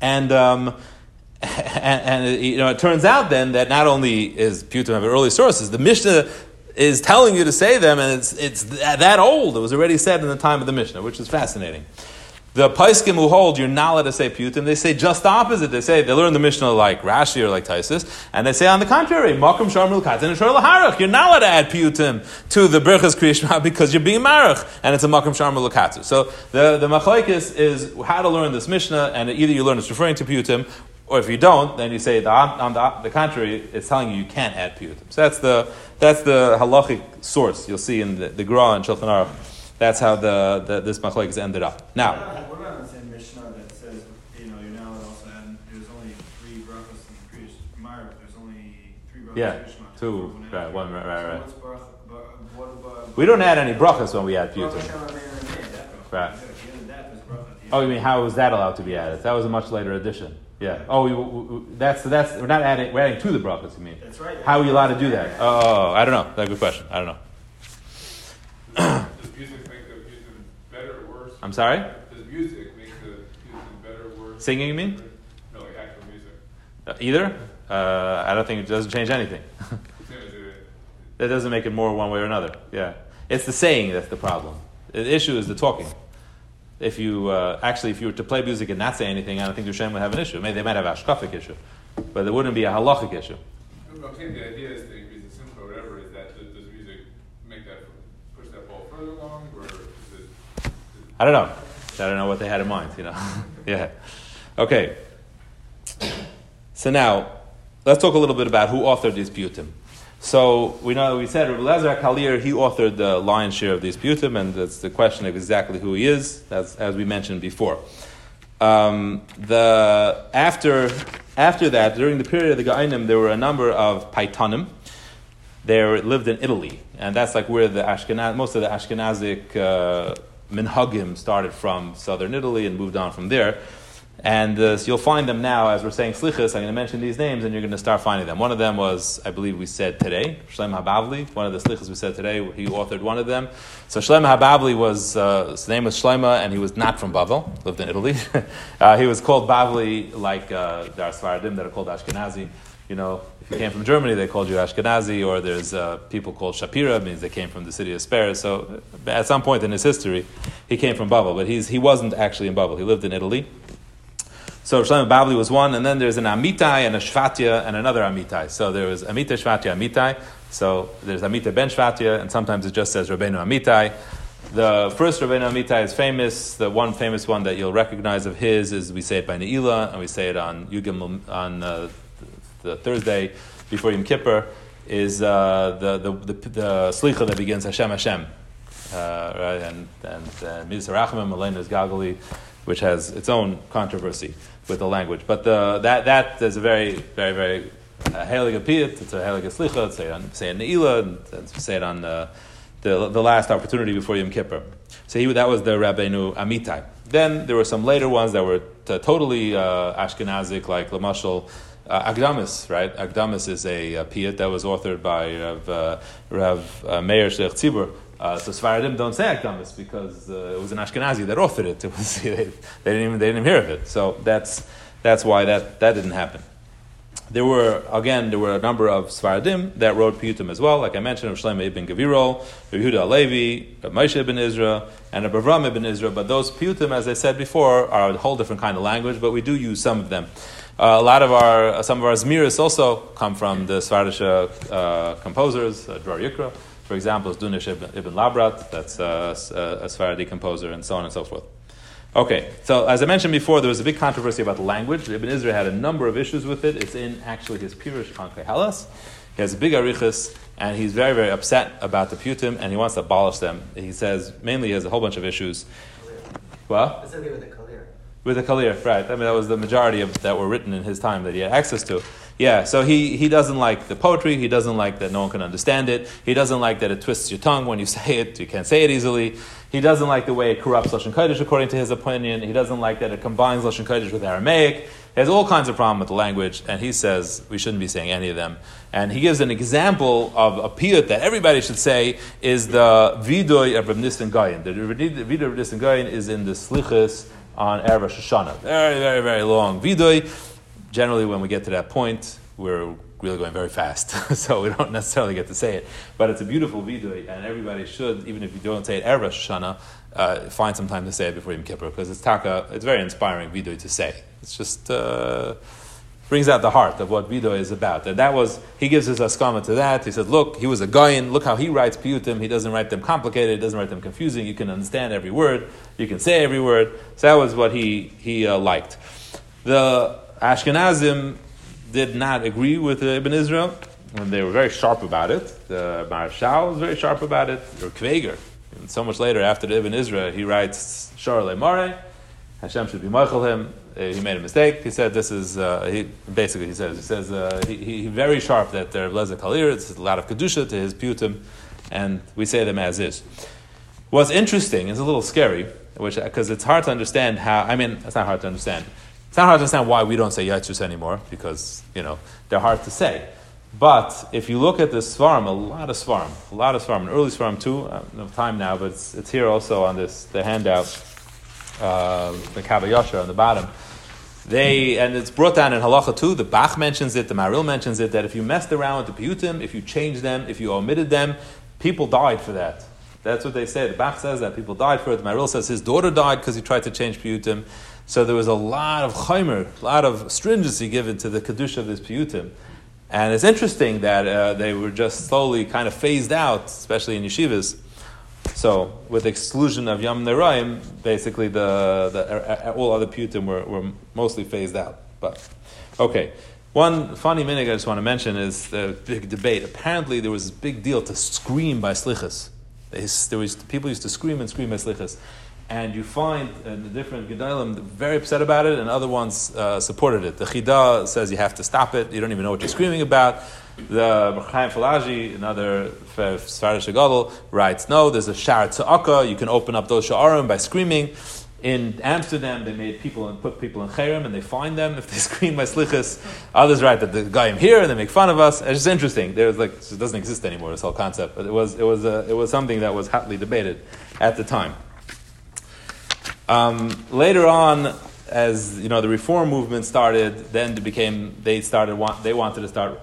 A: And um, and, and, you know, it turns out then that not only is piyutim have early sources, the Mishnah is telling you to say them, and it's it's that old. It was already said in the time of the Mishnah, which is fascinating. The Paiskim who hold you're not allowed to say Putim, they say just the opposite. They say they learn the Mishnah like Rashi or like Taisus, and they say on the contrary, Makom Sharmul Katan and Harach. You're not allowed to add Putim to the Berchas Kriyishma because you're being Marach, and it's a Makom Sharmul Katsu. So the, the Machoikis is how to learn this Mishnah, and either you learn it's referring to Putim, or if you don't, then you say the, on the, the contrary, it's telling you you can't add Putim. So that's the, that's the halachic source you'll see in the, the Gra and Shulchan Aruch. That's how the, the this machlekes ended up. Now,
F: what about the same Mishnah that says, you know, you're now also add, there's only three brachas and three Marv, there's only three brachas.
A: Yeah, two, right, one, right, right, right.
F: So what's barach, bar- what about?
A: we don't add any brachas when we add
F: Baruch
A: putim.
F: Hashem Amen,
A: Right.
F: At the end of that, there's bracha at the end.
A: Oh, you mean how was that allowed to be added? That was a much later addition. Yeah. Oh, we, we, we- that's that's we're not adding we're adding to the brachas. You mean?
F: That's right.
A: How are you allowed to do that? Oh, oh, oh I don't know. That's a good question. I don't know.
G: Does music make the Houston better or worse?
A: I'm sorry.
G: Does music make the Houston better or worse?
A: Singing, you mean?
G: No, like actual music.
A: Uh, either. Uh, I don't think it doesn't change anything.
G: Same as it-
A: That doesn't make it more one way or another. Yeah, it's the saying that's the problem. The issue is the talking. If you uh, actually, if you were to play music and not say anything, I don't think Hashem would have an issue. Maybe they might have a shkafic issue, but there wouldn't be a halachic issue.
G: No, I'm saying the idea is to increase the simcha or whatever, is that, does does music make that, push that ball further along, or is it?
A: I don't know. I don't know what they had in mind. You know. yeah. Okay. So now, let's talk a little bit about who authored these piyutim. So we know we said Rabbi Lazar Kalir he authored the lion's share of these piyutim, and that's the question of exactly who he is, as, as we mentioned before. Um, the after after that, during the period of the Gainim, there were a number of paitanim. They lived in Italy, and that's like where the Ashkenaz, most of the Ashkenazic uh, minhagim started from southern Italy and moved on from there. And uh, so you'll find them now, as we're saying slichas. I'm going to mention these names, and you're going to start finding them. One of them was, I believe, we said today, Shlem Habavli. One of the slichas we said today, he authored one of them. So Shlem Habavli was uh, his name was Shlema, and he was not from Bavel, lived in Italy. uh, he was called Bavli, like uh, there are Sfaradim that are called Ashkenazi. You know, if you came from Germany, they called you Ashkenazi, or there's uh, people called Shapira, means they came from the city of Speres. So uh, at some point in his history, he came from Bavel, but he's, he wasn't actually in Bavel. He lived in Italy. So Shlomo Bavli was one, and then there's an Amitai and a Shvatya and another Amitai. So there was Amita, Shvatya, Amitai. So there's Amita ben Shvatya, and sometimes it just says Rabbeinu Amitai. The first Rabbeinu Amitai is famous. The one famous one that you'll recognize of his is we say it by Ne'ilah, and we say it on Yugim on uh, the Thursday before Yom Kippur, is uh, the, the, the, the Slicha that begins Hashem Hashem. Uh, right, and and uh, Midas Harachamim, Elena's which has its own controversy with the language. But the, that that is a very very very uh, heilige. It's a heilige slicha. Say on say it in Ne'ilah, and, and say it on uh, the the last opportunity before Yom Kippur. So he, that was the Rabbeinu Amitai. Then there were some later ones that were t- totally uh, Ashkenazic, like Lamashal. Uh, Agdamis, right? Agdamis is a, uh piyut that was authored by Rav, uh, Rav uh, Meir Shlech Tzibur. Uh, so Sfaradim don't say Agdamis because uh, it was an Ashkenazi that authored it. it was, they, they, didn't even, they didn't even hear of it. So that's, that's why that, that didn't happen. There were, again, there were a number of Sfaradim that wrote Piyutim as well. Like I mentioned, of Shlomo ibn Gavirol, Rav Yehuda Alevi, Rav Moshe ibn Ezra, and Rav Avram ibn Ezra. But those Piyutim, as I said before, are a whole different kind of language, but we do use some of them. Uh, a lot of our, some of our Zmiris also come from the Svardish uh, composers, uh, Dror Yikra, for example, is Dunash ibn, ibn Labrat, that's uh, a Sephardi composer, and so on and so forth. Okay, so as I mentioned before, there was a big controversy about the language. Ibn Ezra had a number of issues with it. It's in actually his Pirush on Kehalas. He has a big arichas, and he's very, very upset about the Putim, and he wants to abolish them. He says mainly he has a whole bunch of issues. Well,
D: with the Kalir,
A: right? I mean, that was the majority of that were written in his time that he had access to. Yeah, so he, he doesn't like the poetry. He doesn't like that no one can understand it. He doesn't like that it twists your tongue when you say it. You can't say it easily. He doesn't like the way it corrupts Lashon Kodesh, according to his opinion. He doesn't like that it combines Lashon Kodesh with Aramaic. He has all kinds of problem with the language, and he says we shouldn't be saying any of them. And he gives an example of a piyut that everybody should say is the vidoy of Reb Nissen Gayin. The vidoy of Reb Nissen Gayin is in the Slichas on Erev Rosh Hashanah. Very, very, very long vidoy. Generally, when we get to that point, we're really going very fast, so we don't necessarily get to say it. But it's a beautiful vidoy, and everybody should, even if you don't say it Erev Rosh Hashanah, uh, find some time to say it before Yom Kippur, because it's taka, it's very inspiring vidoy to say. It's just uh, brings out the heart of what vidoy is about. And that was, he gives his askama to that. He said, look, he was a goyin, look how he writes piyutim, he doesn't write them complicated, he doesn't write them confusing, you can understand every word, you can say every word. So that was what he, he uh, liked. The Ashkenazim did not agree with Ibn Ezra, and they were very sharp about it. The Maharshal was very sharp about it, or Kveger. And so much later, after the Ibn Ezra, he writes, Shar le Mare, Hashem should be Michael him. Uh, he made a mistake. He said this is, uh, he, basically he says, he says, uh, he, he, very sharp that they're Lezek Kalir, it's a lot of Kedusha to his Putim, and we say them as is. What's interesting is a little scary, which because it's hard to understand how, I mean, it's not hard to understand. It's not hard to understand why we don't say Yaitzus anymore, because, you know, they're hard to say. But if you look at the Svarm, a lot of Svarm, a lot of Svarm, an early Svarm too, I don't have time now, but it's, it's here also on this, the handout, uh, the Kabayasha on the bottom. They, and it's brought down in Halacha too, the Bach mentions it, the Maharil mentions it, that if you messed around with the Piyutim, if you changed them, if you omitted them, people died for that. That's what they say. The Bach says that people died for it. The Maharil says his daughter died because he tried to change Piyutim. So there was a lot of chaymer, a lot of stringency given to the Kedusha of this Piyutim. And it's interesting that uh, they were just slowly kind of phased out, especially in yeshivas. So, with exclusion of Yom Neraim, basically the, the, er, er, er, all other Putim were, were mostly phased out. But, okay. One funny minute I just want to mention is the big debate. Apparently, there was a big deal to scream by slichas. There was, people used to scream and scream by slichas. And you find uh, the different Gedalim very upset about it, and other ones uh, supported it. The Chida says you have to stop it, you don't even know what you're screaming about. The Chaim Falaji, another Sfarish Gadol, writes, no, there's a Shar Tza'aka, you can open up those Sha'arim by screaming. In Amsterdam, they made people and put people in Cherem, and they find them if they scream by slichas. Others write that the guy am here, and they make fun of us. It's just interesting. There's like it doesn't exist anymore. This whole concept, but it was it was uh, it was something that was hotly debated at the time. Um, later on, as you know, the reform movement started, then became they started want, they wanted to start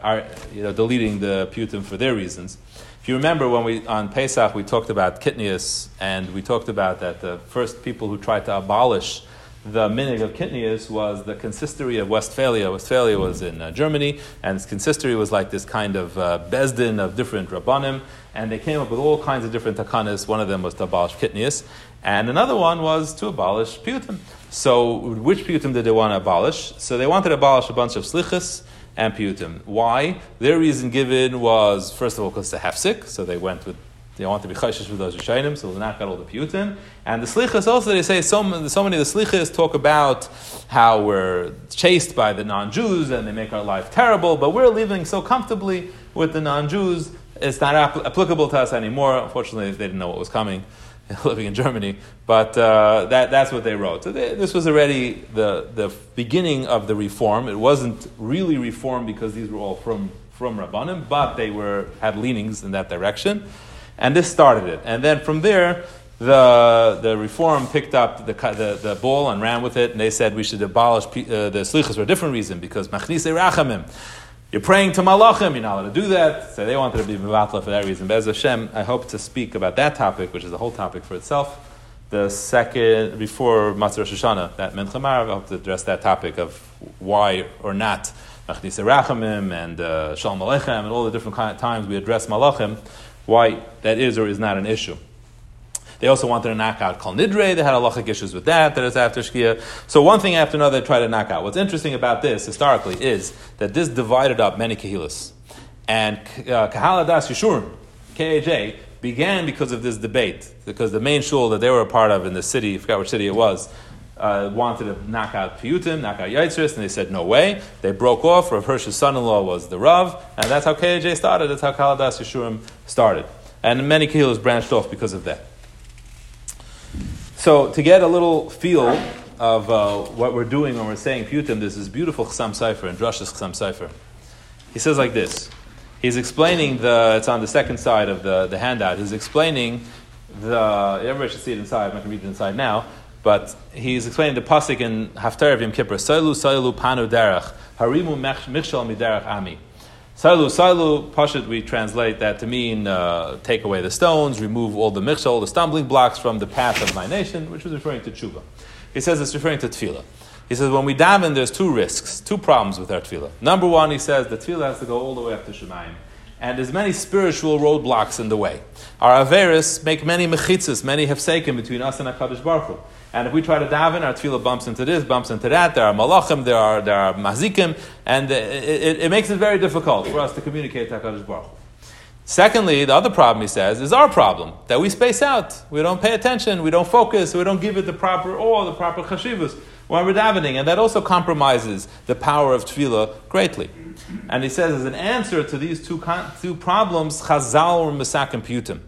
A: you know deleting the Putim for their reasons. If you remember when we on Pesach we talked about Kitnius and we talked about that the first people who tried to abolish the minig of Kitnius was the consistory of Westphalia. Westphalia was in uh, Germany, and its consistory was like this kind of uh, bezdin of different rabbanim, and they came up with all kinds of different takanas. One of them was to abolish Kitnius, and another one was to abolish Piyutim. So, which Piyutim did they want to abolish? So, they wanted to abolish a bunch of Slichas and Piyutim. Why? Their reason given was, first of all, because they have sick, so they went with they want to be chayshish with those Rishayim, so they knock out all the Piyutim. And the Slichas also, they say, so, so many of the Slichas talk about how we're chased by the non Jews and they make our life terrible, but we're living so comfortably with the non Jews, it's not applicable to us anymore. Unfortunately, they didn't know what was coming. living in Germany, but uh, that, that's what they wrote. So they, this was already the, the beginning of the reform. It wasn't really reform because these were all from, from Rabbanim, but they were, had leanings in that direction. And this started it. And then from there, the, the reform picked up the, the, the ball and ran with it, and they said we should abolish uh, the slichas for a different reason, because machnise rachamim. You're praying to malachim, you're not allowed to do that. So they wanted to be mevatla for that reason. Bez Hashem, I hope to speak about that topic, which is a whole topic for itself. The second, before Matzah Rosh Hashanah, that Menchamar, I hope to address that topic of why or not Machnisa Rachamim and uh, Shalom Aleichem and all the different times we address malachim, why that is or is not an issue. They also wanted to knock out Kol Nidre. They had halachic issues with that, that is after Shkia. So one thing after another they tried to knock out. What's interesting about this, historically, is that this divided up many Kehilas. And uh, Kahal Adas Yeshurun, KAJ, began because of this debate. Because the main shul that they were a part of in the city, I forgot which city it was, uh, wanted to knock out Piyutim, knock out Yitzris, and they said no way. They broke off. Rav Hirsch's son-in-law was the Rav, and that's how KJ started. That's how Kahal Adas Yeshurun started. And many Kehilos branched off because of that. So to get a little feel of uh, what we're doing when we're saying Piyutim, this beautiful Chasam Sofer and Drash's Chasam Sofer. He says like this. He's explaining the, it's on the second side of the, the handout. He's explaining the, everybody should see it inside, I'm not going to read it inside now, but he's explaining the pasuk in Haftarah of Yom Kippur, Soilu, Soilu, Panu, Derech, Harimu, Michshal, Miderech, Ami. Sailu, Sailu, Pashut, we translate that to mean uh, take away the stones, remove all the michshol, the stumbling blocks from the path of my nation, which was referring to tshuva. He says it's referring to tefillah. He says when we daven, there's two risks, two problems with our tefillah. Number one, he says the tefillah has to go all the way up to Shemayim. And there's many spiritual roadblocks in the way. Our Averis make many mechitzas, many hefsekim between us and HaKadosh Baruch Hu. And if we try to daven, our tefillah bumps into this, bumps into that. There are malachim, there are there are mazikim, and it, it, it, makes it very difficult for us to communicate to Hakadosh Baruch. Hu. Secondly, the other problem he says is our problem that we space out, we don't pay attention, we don't focus, we don't give it the proper or the proper chashivus when we're davening, and that also compromises the power of tefillah greatly. And he says, as an answer to these two, two problems, chazal or misakim putim.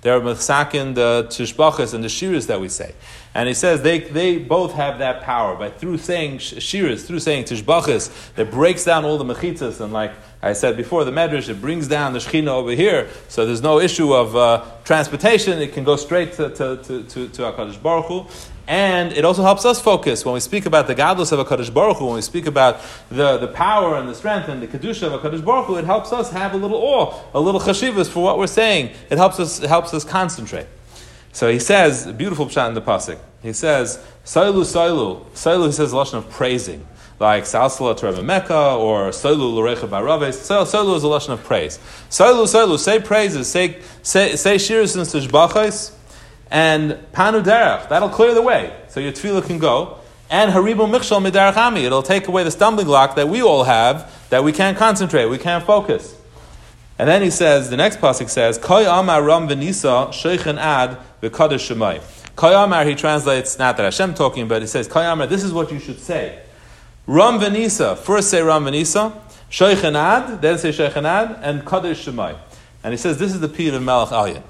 A: There are misakin the tishbachas and the shiras that we say. And he says they, they both have that power. But through saying shiras, through saying tishbachas, that breaks down all the mechitzas. And like I said before, the medrash, it brings down the shechina over here. So there's no issue of uh, transportation. It can go straight to, to, to, to, to HaKadosh Baruch Hu. And it also helps us focus when we speak about the godless of HaKadosh Baruch Hu, when we speak about the, the power and the strength and the kedusha of HaKadosh Baruch Hu, it helps us have a little awe, a little chashivas for what we're saying. It helps us, it helps us concentrate. So he says, beautiful pshat in the pasuk. He says, "Sailu, sailu, sailu." He says a lashon of praising, like "Salsala to Mecca" or "Sailu l'recha baraves." Sailu is a lashon of praise. Sailu, sailu, say praises, say say say shiras and tishbachos, and panu derech. That'll clear the way, so your tefillah can go. And haribu michshal midarach ami. It'll take away the stumbling block that we all have, that we can't concentrate, we can't focus. And then he says, the next pasuk says, Koy amar ram v'nisa sheikhen ad v'kadosh shemay. Koy amar, he translates, not that Hashem talking, but he says, Koy amar, this is what you should say. Ram v'nisa, first say ram v'nisa, sheikhen ad, then say sheikhen ad, and kadosh shemay. And he says, this is the period of Melech Elyon.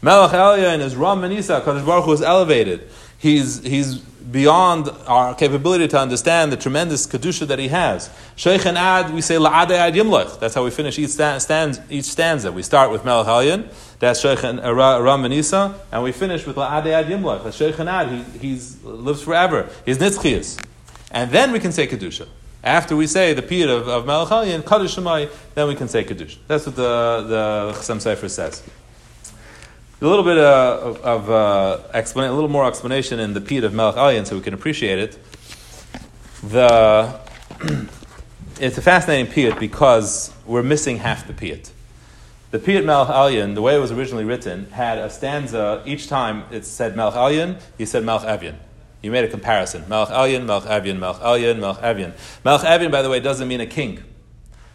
A: Melech Elyon is ram v'nisa, Kadosh Baruch Hu is elevated. He's, he's beyond our capability to understand the tremendous kedusha that he has. Sheikh and Ad, we say la'adei ad yimlech. That's how we finish each, stanza. Each stanza. We start with Melech that's Sheikh and uh, Ram Manisa, and we finish with la'adei ad yimlech. That's Sheikh and Ad, he lives forever. He's nitzchias. And then we can say kedusha. After we say the period of, of Melech Shemai, then we can say kedusha. That's what the, the Chasam Sofer says. A little bit uh, of uh, explain, a little more explanation in the Pete of Melech Elyon, so we can appreciate it. The it's a fascinating Piyut because we're missing half the Piyut. The Piyut Melech Elyon, the way it was originally written, had a stanza each time it said Melech Elyon, you said Melech Evyon. You made a comparison. Melech Elyon, Melech Evyon, Melech Elyon, Melech Evyon. Melech Evyon, by the way, doesn't mean a king.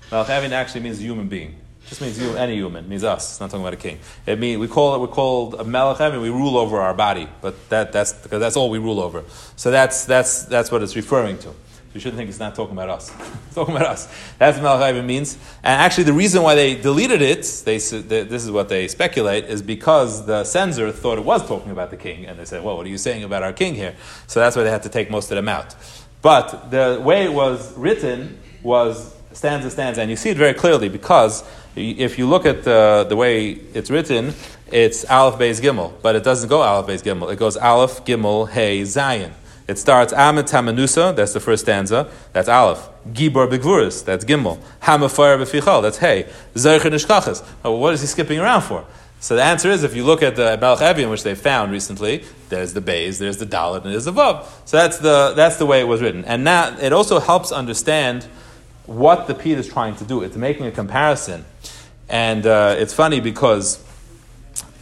A: Melech Evyon actually means a human being just means you, any human. It means us. It's not talking about a king. It means we call it. We're called a melech and we rule over our body. But that, that's because that's all we rule over. So that's that's that's what it's referring to. You shouldn't think it's not talking about us. it's talking about us. That's what means. And actually, the reason why they deleted it, they, this is what they speculate, is because the censor thought it was talking about the king, and they said, "Well, what are you saying about our king here?" So that's why they had to take most of them out. But the way it was written was stanza stanza, and you see it very clearly because if you look at the, the way it's written, it's Aleph Beis Gimel, but it doesn't go Aleph Beis Gimel. It goes Aleph Gimel Hey Zayin. It starts Amit Tamanusa, that's the first stanza, that's Aleph. Gibor Begvuris, that's Gimel. Hamafar Befichal, that's Hey. Zercher Nishkachas. What is he skipping around for? So the answer is, if you look at the Evian, which they found recently, there's the Bays, there's the Dalit, and there's the Vav. So that's the, that's the way it was written. And now it also helps understand what the Pete is trying to do. It's making a comparison. And uh, it's funny because,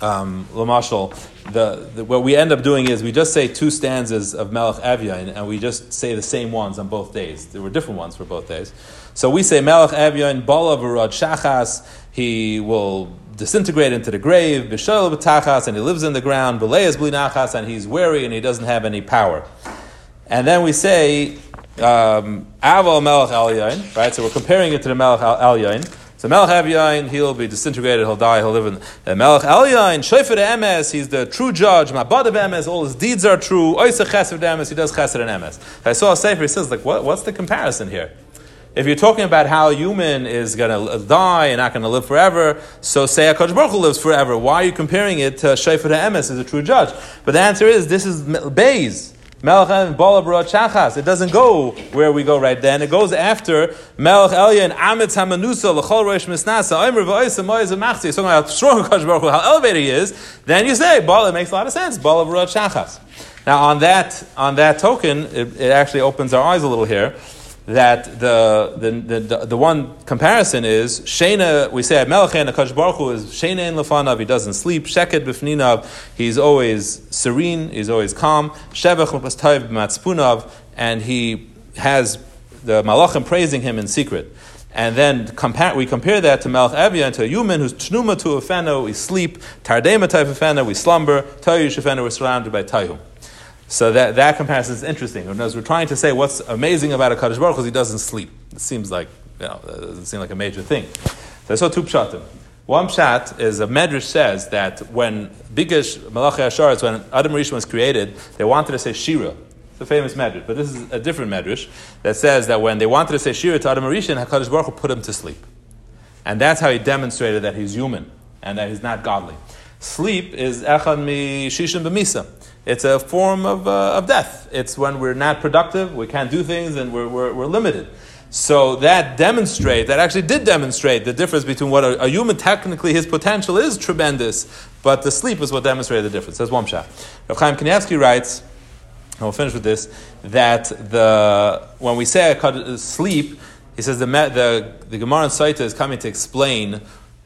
A: um, Lamashal, the, the, what we end up doing is we just say two stanzas of Melech Evyon, and we just say the same ones on both days. There were different ones for both days. So we say Melech Evyon, Bala Varad Shachas, he will disintegrate into the grave, Bishol B'tachas, and he lives in the ground, Beleas Blinachas, and he's weary and he doesn't have any power. And then we say, um, Aval Melech Elyon, right? So we're comparing it to the Melech Elyon. So Melech Elyon, he'll be disintegrated, he'll die, he'll live in the Melech Elyon, Shofet Emes, he's the true judge, Mabad of Emes, all his deeds are true, Oisa Chesed Emes, he does Chesed and Emes. I saw a Sefer, he says, like, what, what's the comparison here? If you're talking about how a human is going to die and not going to live forever, so say HaKadosh Baruch lives forever. Why are you comparing it to Shofet Emes as a true judge? But the answer is, this is Beis. Melech Balabra Chachas. It doesn't go where we go right then. It goes after Melech Elyon Amitz Hamanusa L'chol Rosh Misnasa Omer V'Oisa Moiz Machzi. Talking about how strong Kadosh Baruch Hu, how elevated he is. Then you say Bal. It makes a lot of sense. Balabra Chachas. Now on that on that token, it, it actually opens our eyes a little here that the, the, the, the, one comparison is Shena, we say Melech and Akash Baruch Hu is Shena in Lefanav, he doesn't sleep, Sheket Bifninav, he's always serene, he's always calm, Shevach Mepastayv Matzpunav, and he has the Malachim praising him in secret. And then compare, we compare that to Melech Evia, to a human who's Tnuma to a we sleep, Tardema type of feno, we slumber, Tayu Shefeno, we're surrounded by Tayu. So that, that comparison is interesting. As we're trying to say what's amazing about a Kaddish Baruch is he doesn't sleep. It seems like, you know, it doesn't seem like a major thing. So I saw two pshatim. One pshat is a medrash says that when Bigish Malachi Asharetz, when Adam Rishon was created, they wanted to say Shira. It's a famous medrash, but this is a different medrash that says that when they wanted to say Shira to Adam Rishon, HaKadosh Baruch put him to sleep. And that's how he demonstrated that he's human and that he's not godly. Sleep is echad mi shishim b'misa. It's a form of, uh, of death. It's when we're not productive, we can't do things, and we're, we're, we're limited. So that demonstrate that actually did demonstrate the difference between what a, a, human technically his potential is tremendous, but the sleep is what demonstrated the difference. That's one. Rav Chaim Kanievsky writes, and we'll finish with this, that the when we say sleep, he says the the, the Gemara and Saita is coming to explain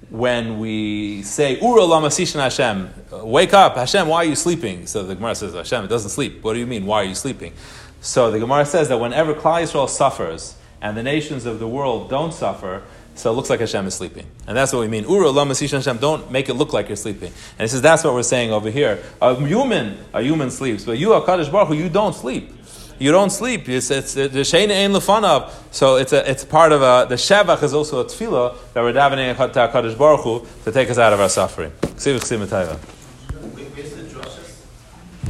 A: when we say Ura Lamasishan Hashem, wake up, Hashem, why are you sleeping? So the Gemara says, Hashem, it doesn't sleep. What do you mean? Why are you sleeping? So the Gemara says that whenever Klal Yisrael suffers and the nations of the world don't suffer, so it looks like Hashem is sleeping. And that's what we mean. Ura Lamasishan Hashem, don't make it look like you're sleeping. And he says that's what we're saying over here. A human, a human sleeps, but you, Kaddish Baruch Hu, you don't sleep you don't sleep. It's, it's the shein ein lefanav. So it's a, it's part of a, the shevach is also a tefillah that we're davening to Hakadosh Baruch Hu to take us out of our suffering.